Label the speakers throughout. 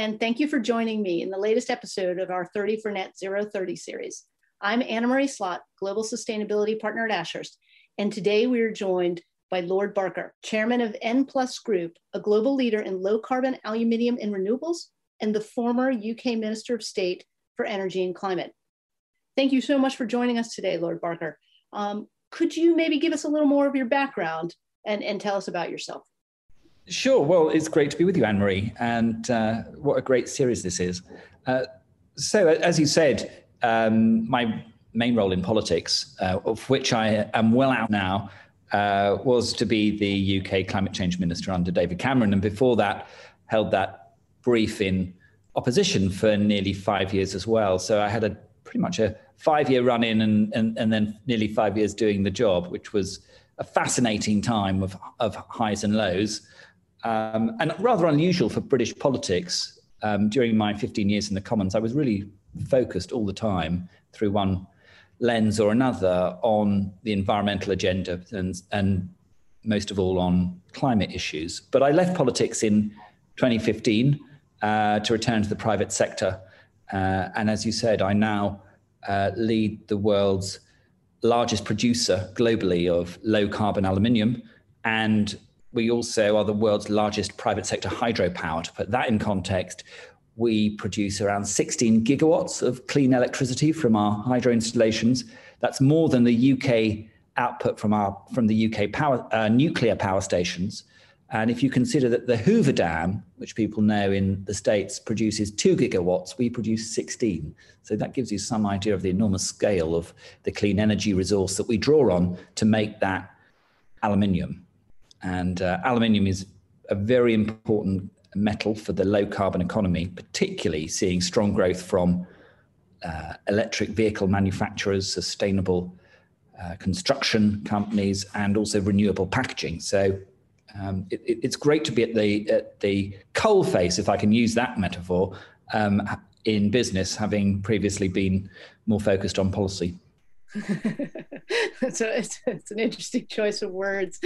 Speaker 1: and thank you for joining me in the latest episode of our 30 for Net Zero 030 series. I'm Anna Marie Slot, Global Sustainability Partner at Ashurst, and today we are joined by Lord Barker, Chairman of N Plus Group, a global leader in low carbon aluminium and renewables, and the former UK Minister of State for Energy and Climate. Thank you so much for joining us today, Lord Barker. Um, could you maybe give us a little more of your background and, and tell us about yourself?
Speaker 2: Sure. Well, it's great to be with you, Anne Marie, and uh, what a great series this is. Uh, so, as you said, um, my main role in politics, uh, of which I am well out now, uh, was to be the UK climate change minister under David Cameron, and before that, held that brief in opposition for nearly five years as well. So I had a pretty much a five-year run in, and, and and then nearly five years doing the job, which was a fascinating time of of highs and lows um, and rather unusual for British politics. Um, during my 15 years in the Commons, I was really focused all the time through one lens or another on the environmental agenda and, and most of all on climate issues. But I left politics in 2015 uh, to return to the private sector. Uh, and as you said, I now uh, lead the world's largest producer globally of low carbon aluminium and we also are the world's largest private sector hydropower. To put that in context, we produce around 16 gigawatts of clean electricity from our hydro installations. That's more than the UK output from our from the UK power uh, nuclear power stations. And if you consider that the Hoover Dam, which people know in the States, produces two gigawatts, we produce 16. So that gives you some idea of the enormous scale of the clean energy resource that we draw on to make that aluminium. And uh, aluminium is a very important metal for the low carbon economy, particularly seeing strong growth from uh, electric vehicle manufacturers, sustainable uh, construction companies, and also renewable packaging. So um, it, it's great to be at the at the coal face, if I can use that metaphor, um, in business, having previously been more focused on policy.
Speaker 1: so it's, it's, an interesting choice of words.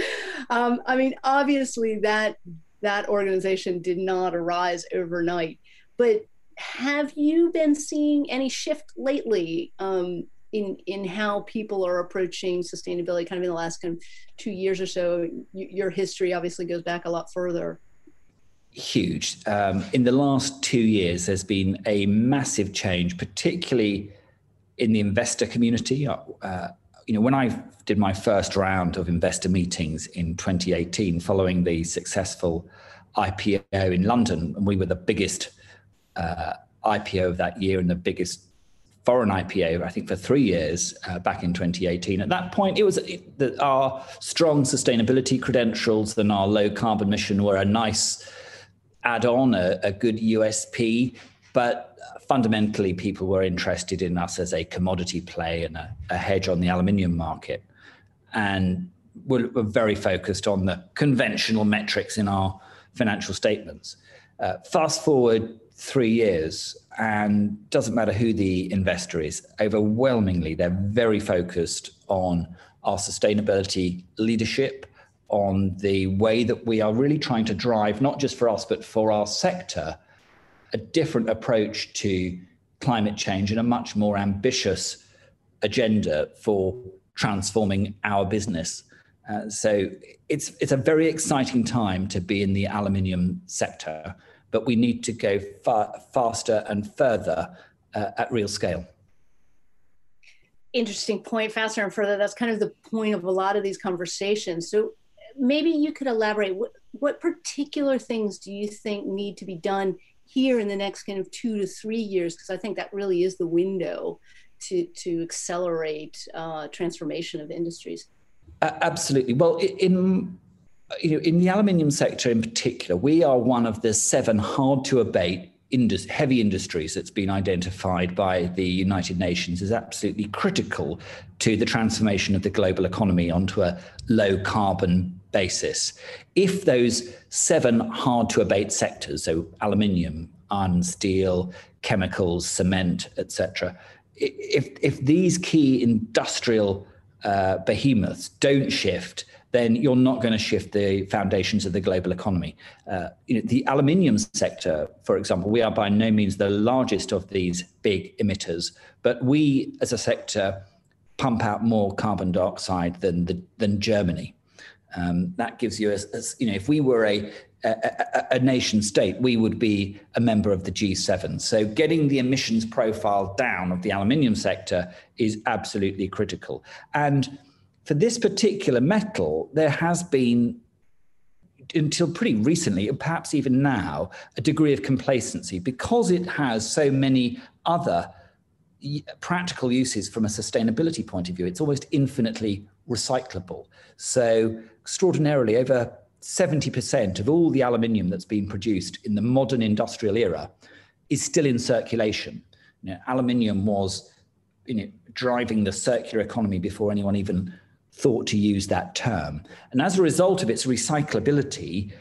Speaker 1: Um, I mean, obviously that that organization did not arise overnight, but have you been seeing any shift lately um, in in how people are approaching sustainability? Kind of in the last kind of two years or so. your history obviously goes back a lot further.
Speaker 2: Huge. Um, in the last two years, there's been a massive change, particularly in the investor community. Uh, you know, when I did my first round of investor meetings in 2018, following the successful IPO in London, and we were the biggest uh, IPO of that year and the biggest foreign IPO, I think, for three years uh, back in 2018. At that point, it was it, the, our strong sustainability credentials and our low carbon mission were a nice add on, a, a good USP. But fundamentally, people were interested in us as a commodity play and a, a hedge on the aluminium market. And we're, we're, very focused on the conventional metrics in our financial statements. Uh, fast forward three years, and doesn't matter who the investor is, overwhelmingly, they're very focused on our sustainability leadership, on the way that we are really trying to drive, not just for us, but for our sector, a different approach to climate change and a much more ambitious agenda for transforming our business. Uh, so it's it's a very exciting time to be in the aluminium sector, but we need to go far, faster and further uh, at real scale.
Speaker 1: Interesting point, faster and further. That's kind of the point of a lot of these conversations. So maybe you could elaborate. What, what particular things do you think need to be done here in the next kind of two to three years, because I think that really is the window to to accelerate uh, transformation of industries.
Speaker 2: Uh, absolutely. Well, in you know, in the aluminium sector in particular, we are one of the seven hard to abate indus- heavy industries that's been identified by the United Nations as absolutely critical to the transformation of the global economy onto a low carbon basis. If those seven hard to abate sectors, so aluminium, iron, steel, chemicals, cement, etc., if, if these key industrial uh, behemoths don't shift, then you're not going to shift the foundations of the global economy. Uh, you know, the aluminium sector, for example, we are by no means the largest of these big emitters, but we as a sector pump out more carbon dioxide than the, than Germany. Um, that gives you a, a, you know if we were a, a, a, nation state, we would be a member of the G7. So getting the emissions profile down of the aluminium sector is absolutely critical. And for this particular metal, there has been until pretty recently, and perhaps even now, a degree of complacency because it has so many other practical uses from a sustainability point of view. It's almost infinitely recyclable. So, extraordinarily, over 70% of all the aluminium that's been produced in the modern industrial era is still in circulation. You know, aluminium was you know, driving the circular economy before anyone even thought to use that term. And as a result of its recyclability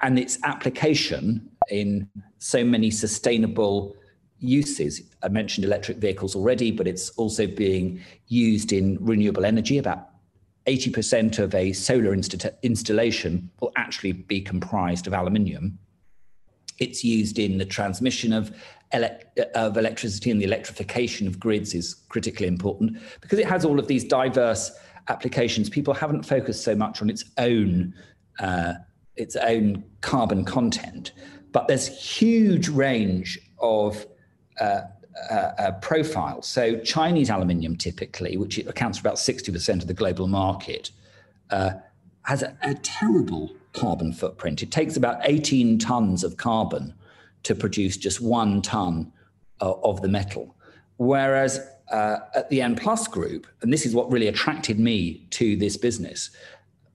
Speaker 2: and its application in so many sustainable uses, I mentioned electric vehicles already, but it's also being used in renewable energy. About 80% of a solar insta- installation will actually be comprised of aluminium. It's used in the transmission of, ele- of electricity and the electrification of grids is critically important because it has all of these diverse applications, people haven't focused so much on its own uh, its own carbon content, but there's huge range of uh, uh, profiles. So Chinese aluminium, typically, which accounts for about 60% of the global market, uh, has a, a terrible carbon footprint. It takes about 18 tons of carbon to produce just one ton uh, of the metal. Whereas uh, at the N Plus group, and this is what really attracted me to this business,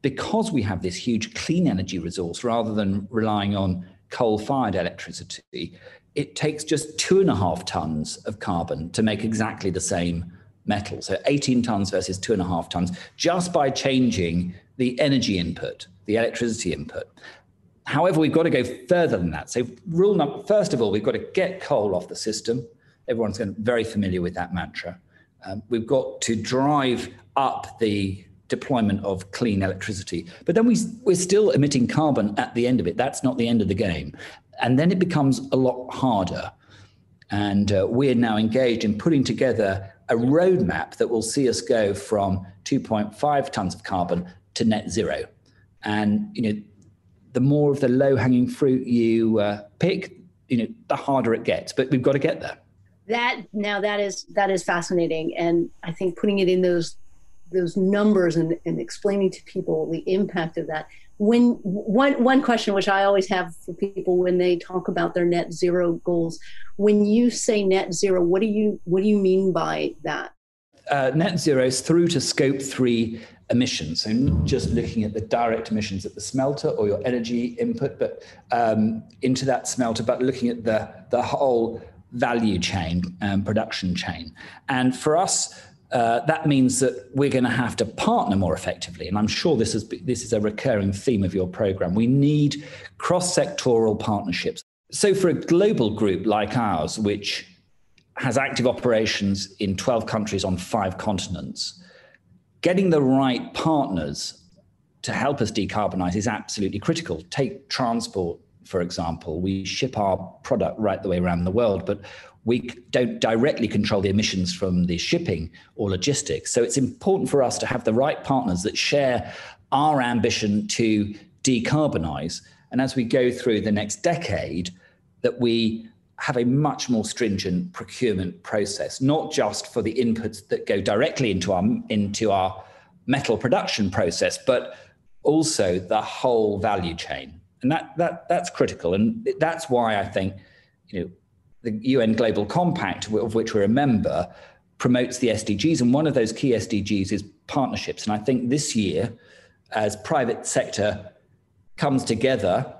Speaker 2: because we have this huge clean energy resource rather than relying on coal fired electricity, it takes just two and a half tons of carbon to make exactly the same metal. So 18 tons versus two and a half tons, just by changing the energy input, the electricity input. However, we've got to go further than that. So, rule number first of all, we've got to get coal off the system. Everyone's very familiar with that mantra. Um, we've got to drive up the deployment of clean electricity. But then we, we're still emitting carbon at the end of it. That's not the end of the game. And then it becomes a lot harder. And uh, we're now engaged in putting together a roadmap that will see us go from 2.5 tons of carbon to net zero. And you know, the more of the low-hanging fruit you uh, pick, you know, the harder it gets. But we've got to get there
Speaker 1: that now that is that is fascinating and i think putting it in those those numbers and, and explaining to people the impact of that when one one question which i always have for people when they talk about their net zero goals when you say net zero what do you what do you mean by that
Speaker 2: uh, net zero is through to scope three emissions. So not just looking at the direct emissions at the smelter or your energy input, but um, into that smelter, but looking at the the whole value chain, um, production chain. And for us, uh, that means that we're going to have to partner more effectively. And I'm sure this is this is a recurring theme of your program. We need cross-sectoral partnerships. So for a global group like ours, which has active operations in 12 countries on five continents, getting the right partners to help us decarbonize is absolutely critical. Take transport, for example, we ship our product right the way around the world, but we don't directly control the emissions from the shipping or logistics. So it's important for us to have the right partners that share our ambition to decarbonize. And as we go through the next decade, that we have a much more stringent procurement process, not just for the inputs that go directly into our into our metal production process, but also the whole value chain and that that that's critical, and that's why I think you know the UN Global Compact, of which we're a member, promotes the SDGs, and one of those key SDGs is partnerships. And I think this year, as private sector comes together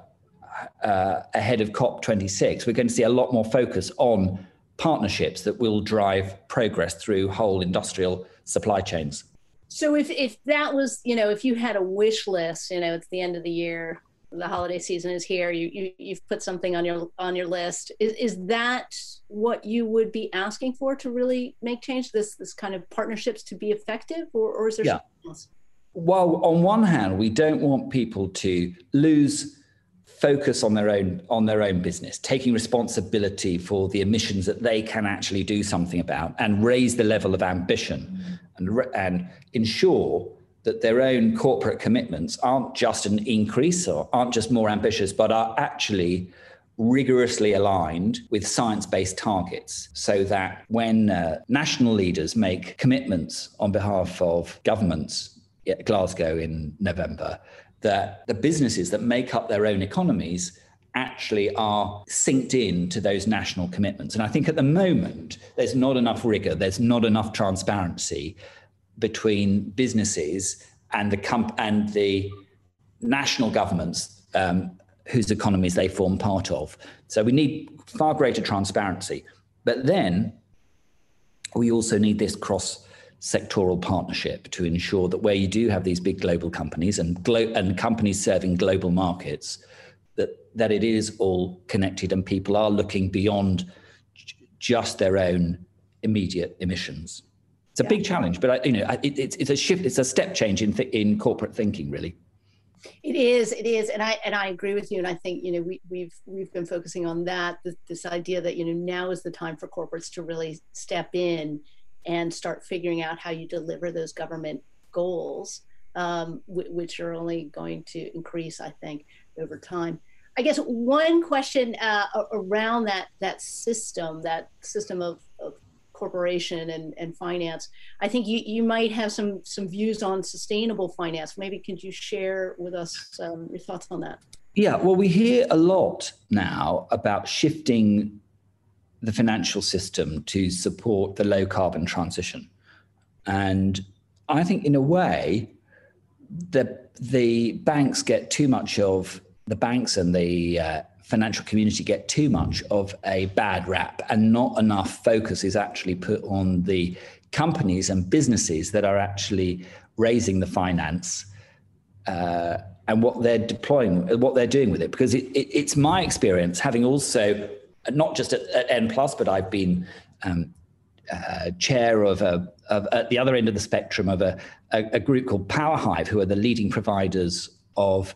Speaker 2: uh, ahead of COP26, we're going to see a lot more focus on partnerships that will drive progress through whole industrial supply chains.
Speaker 1: So if if that was, you know, if you had a wish list, you know, at the end of the year, the holiday season is here you, you you've put something on your on your list is is that what you would be asking for to really make change this this kind of partnerships to be effective or, or is there
Speaker 2: yeah.
Speaker 1: something else
Speaker 2: while on one hand we don't want people to lose focus on their own on their own business taking responsibility for the emissions that they can actually do something about and raise the level of ambition and and ensure that their own corporate commitments aren't just an increase or aren't just more ambitious but are actually rigorously aligned with science based targets so that when uh, national leaders make commitments on behalf of governments at Glasgow in November, that the businesses that make up their own economies actually are synced in to those national commitments. And I think at the moment, there's not enough rigor, there's not enough transparency between businesses and the, comp- and the national governments um, whose economies they form part of. So we need far greater transparency. But then we also need this cross sectoral partnership to ensure that where you do have these big global companies and, glo- and companies serving global markets, that, that it is all connected and people are looking beyond just their own immediate emissions. It's a yeah. big challenge, but you know, it, it's, it's a shift, it's a step change in, th- in corporate thinking, really.
Speaker 1: It is, it is, and I and I agree with you. And I think you know we we've we've been focusing on that this, this idea that you know now is the time for corporates to really step in and start figuring out how you deliver those government goals, um, w- which are only going to increase, I think, over time. I guess one question uh, around that that system, that system of, of corporation and, and finance. I think you, you might have some some views on sustainable finance. Maybe could you share with us um, your thoughts on that?
Speaker 2: Yeah, well, we hear a lot now about shifting the financial system to support the low carbon transition. And I think, in a way, the, the banks get too much of the banks and the uh, financial community get too much of a bad rap and not enough focus is actually put on the companies and businesses that are actually raising the finance uh, and what they're deploying, what they're doing with it. Because it, it, it's my experience, having also not just at, at N plus, but I've been um, uh, chair of a of, at the other end of the spectrum of a, a, a group called PowerHive, who are the leading providers of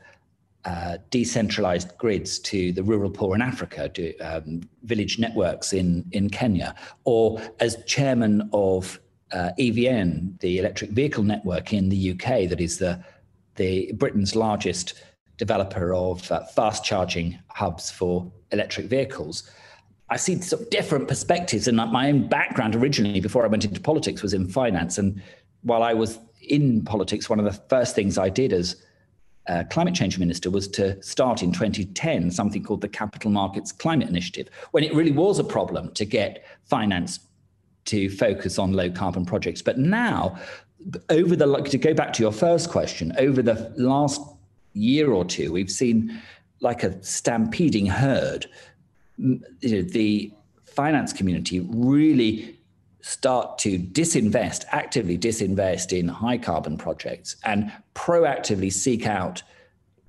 Speaker 2: uh, decentralized grids to the rural poor in Africa, to um, village networks in, in Kenya, or as chairman of uh, EVN, the electric vehicle network in the UK, that is the, the Britain's largest developer of uh, fast charging hubs for electric vehicles. I see sort of different perspectives, and my own background originally, before I went into politics, was in finance. And while I was in politics, one of the first things I did as uh, climate change minister was to start in 2010 something called the Capital Markets Climate Initiative, when it really was a problem to get finance to focus on low carbon projects. But now, over the like to go back to your first question, over the last year or two, we've seen like a stampeding herd. You know, the finance community really start to disinvest, actively disinvest in high carbon projects and proactively seek out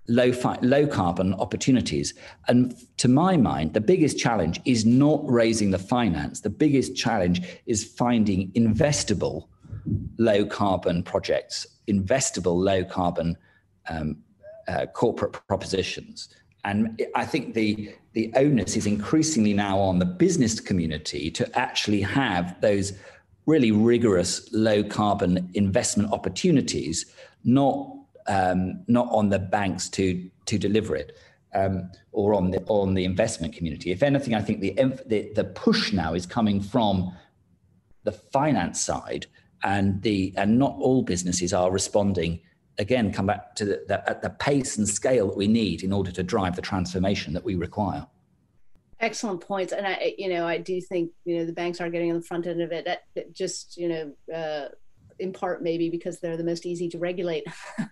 Speaker 2: low, fi- low carbon opportunities. And to my mind, the biggest challenge is not raising the finance. The biggest challenge is finding investable low carbon projects, investable low carbon um, uh, corporate propositions. And I think the, the onus is increasingly now on the business community to actually have those really rigorous low carbon investment opportunities, not, um, not on the banks to, to deliver it. Um, or on the on the investment community. If anything, I think the, the the push now is coming from the finance side, and the and not all businesses are responding again come back to the, the, at the pace and scale that we need in order to drive the transformation that we require.
Speaker 1: Excellent points. And i you know i do think you know the banks are getting on the front end of it. That, that just you know uh, in part maybe because they're the most easy to regulate.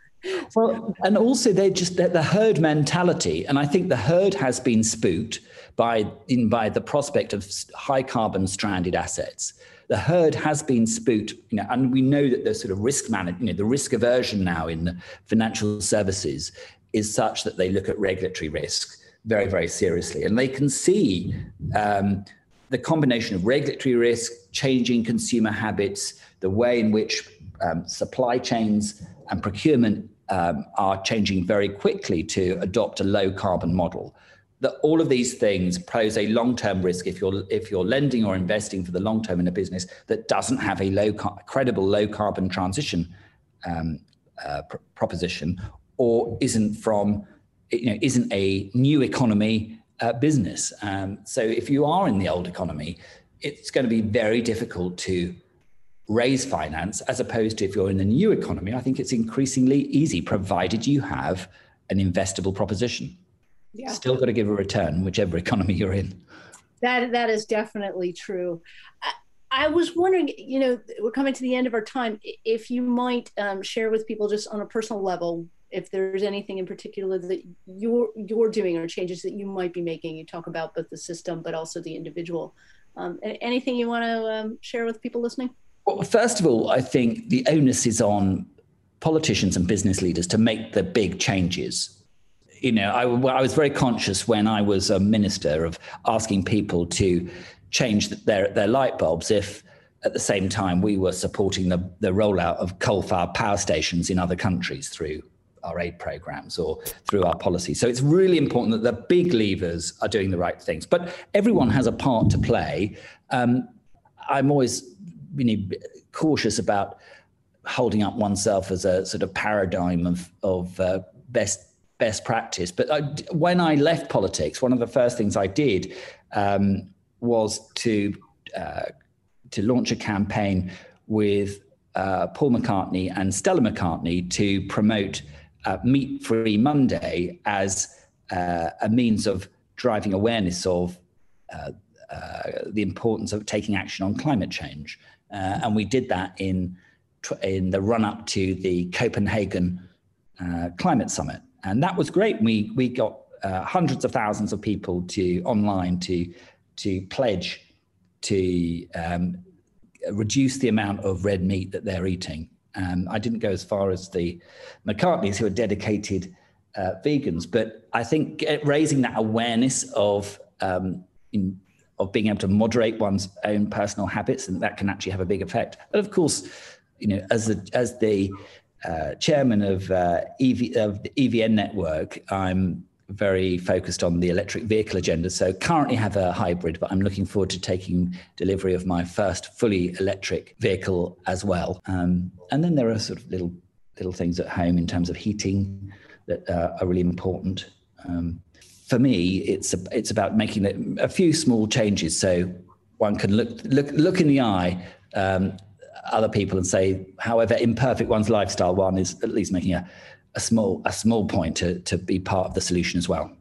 Speaker 2: Well and also they're just the herd mentality. And i think the herd has been spooked by in by the prospect of high carbon stranded assets the herd has been spooked, you know, and we know that the sort of risk management, you know, the risk aversion now in financial services is such that they look at regulatory risk very, very seriously, and they can see um, the combination of regulatory risk, changing consumer habits, the way in which um, supply chains and procurement um, are changing very quickly to adopt a low carbon model. That all of these things pose a long term risk if you're if you're lending or investing for the long term in a business that doesn't have a low credible low carbon transition um, uh, pr- proposition or isn't from you know isn't a new economy uh, business. Um, so if you are in the old economy, it's going to be very difficult to raise finance as opposed to if you're in the new economy. I think it's increasingly easy, provided you have an investable proposition. Yeah. Still got to give a return, whichever economy you're in.
Speaker 1: That that is definitely true. I, I was wondering, you know, we're coming to the end of our time. If you might um, share with people, just on a personal level, if there's anything in particular that you're you're doing or changes that you might be making. You talk about both the system, but also the individual. Um, anything you want to um, share with people listening?
Speaker 2: Well, first of all, I think the onus is on politicians and business leaders to make the big changes. You know, I, I was very conscious when I was a minister of asking people to change their, their light bulbs if at the same time we were supporting the, the rollout of coal-fired power stations in other countries through our aid programs or through our policy. So it's really important that the big levers are doing the right things. But everyone has a part to play. Um, I'm always you know, cautious about holding up oneself as a sort of paradigm of, of uh, best best practice. But I, when I left politics, one of the first things I did um, was to uh, to launch a campaign with uh, Paul McCartney and Stella McCartney to promote uh, Meat Free Monday as uh, a means of driving awareness of uh, uh, the importance of taking action on climate change. And we did that in, in the run up to the Copenhagen Climate Summit. And that was great. We, we got hundreds of thousands of people to online to, to pledge to um, reduce the amount of red meat that they're eating um, I didn't go as far as the McCartneys, who are dedicated uh, vegans, but I think raising that awareness of um, in, of being able to moderate one's own personal habits, and that can actually have a big effect. But of course, you know, as the as the uh, chairman of uh, EV of the EVN network, I'm very focused on the electric vehicle agenda. So currently have a hybrid, but I'm looking forward to taking delivery of my first fully electric vehicle as well. Um, and then there are sort of little little things at home in terms of heating that uh, are really important. Um, for me, it's a, it's about making a few small changes so one can look look look in the eye um, other people and say, however imperfect one's lifestyle, one is at least making a a small a small point to to be part of the solution as well.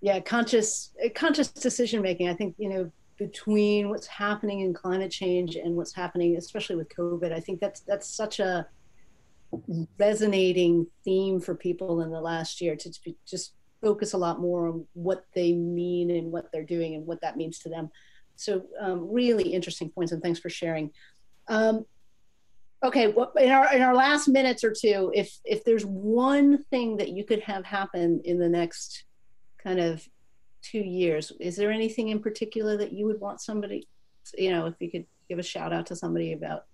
Speaker 1: Yeah, conscious conscious decision making. I think you know between what's happening in climate change and what's happening, especially with COVID, I think that's that's such a resonating theme for people in the last year to just focus a lot more on what they mean and what they're doing and what that means to them. So um, really interesting points and thanks for sharing. Um, okay well, in our in our last minutes or two if if there's one thing that you could have happen in the next kind of two years is there anything in particular that you would want somebody you know if you could give a shout out to somebody about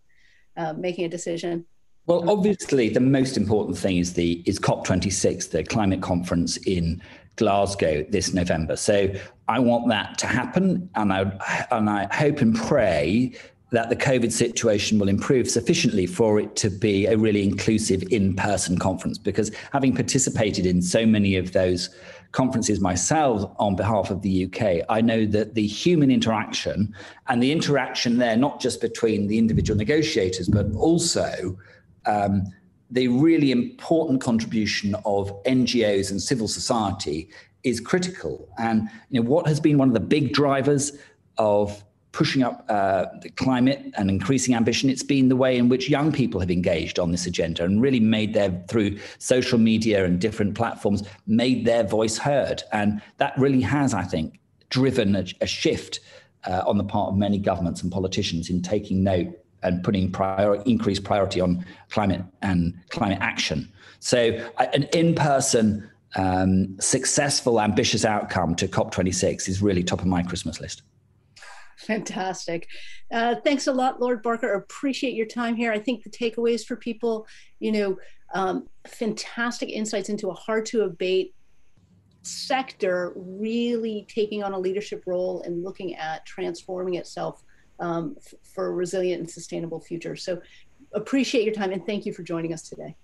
Speaker 1: uh, making a decision?
Speaker 2: Well obviously the most important thing is the is cop26 the climate conference in glasgow this november. So i want that to happen and i and i hope and pray that the COVID situation will improve sufficiently for it to be a really inclusive in person conference. Because having participated in so many of those conferences myself on behalf of the UK, I know that the human interaction and the interaction there, not just between the individual negotiators, but also um, the really important contribution of NGOs and civil society is critical. And you know, what has been one of the big drivers of pushing up uh, the climate and increasing ambition. It's been the way in which young people have engaged on this agenda and really made their, through social media and different platforms, made their voice heard. And that really has, I think, driven a, a shift uh, on the part of many governments and politicians in taking note and putting prior, increased priority on climate and climate action. So, uh, an in person, um, successful, ambitious outcome to COP26 is really top of my Christmas list.
Speaker 1: Fantastic. Uh, thanks a lot, Lord Barker. Appreciate your time here. I think the takeaways for people, you know, um, fantastic insights into a hard to abate sector really taking on a leadership role and looking at transforming itself um, f- for a resilient and sustainable future. So appreciate your time and thank you for joining us today.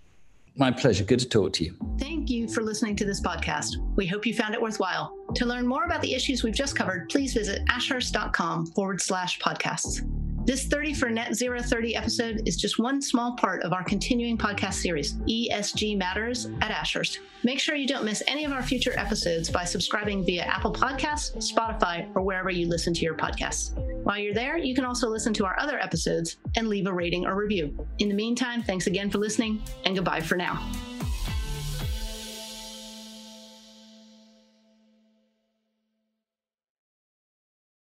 Speaker 2: My pleasure. Good to talk to you.
Speaker 1: Thank you for listening to this podcast. We hope you found it worthwhile. To learn more about the issues we've just covered, please visit ashurst.com forward slash podcasts. This 30 for Net Zero 30 episode is just one small part of our continuing podcast series, ESG Matters at Ashurst. Make sure you don't miss any of our future episodes by subscribing via Apple Podcasts, Spotify, or wherever you listen to your podcasts. While you're there, you can also listen to our other episodes and leave a rating or review. In the meantime, thanks again for listening, and goodbye for now.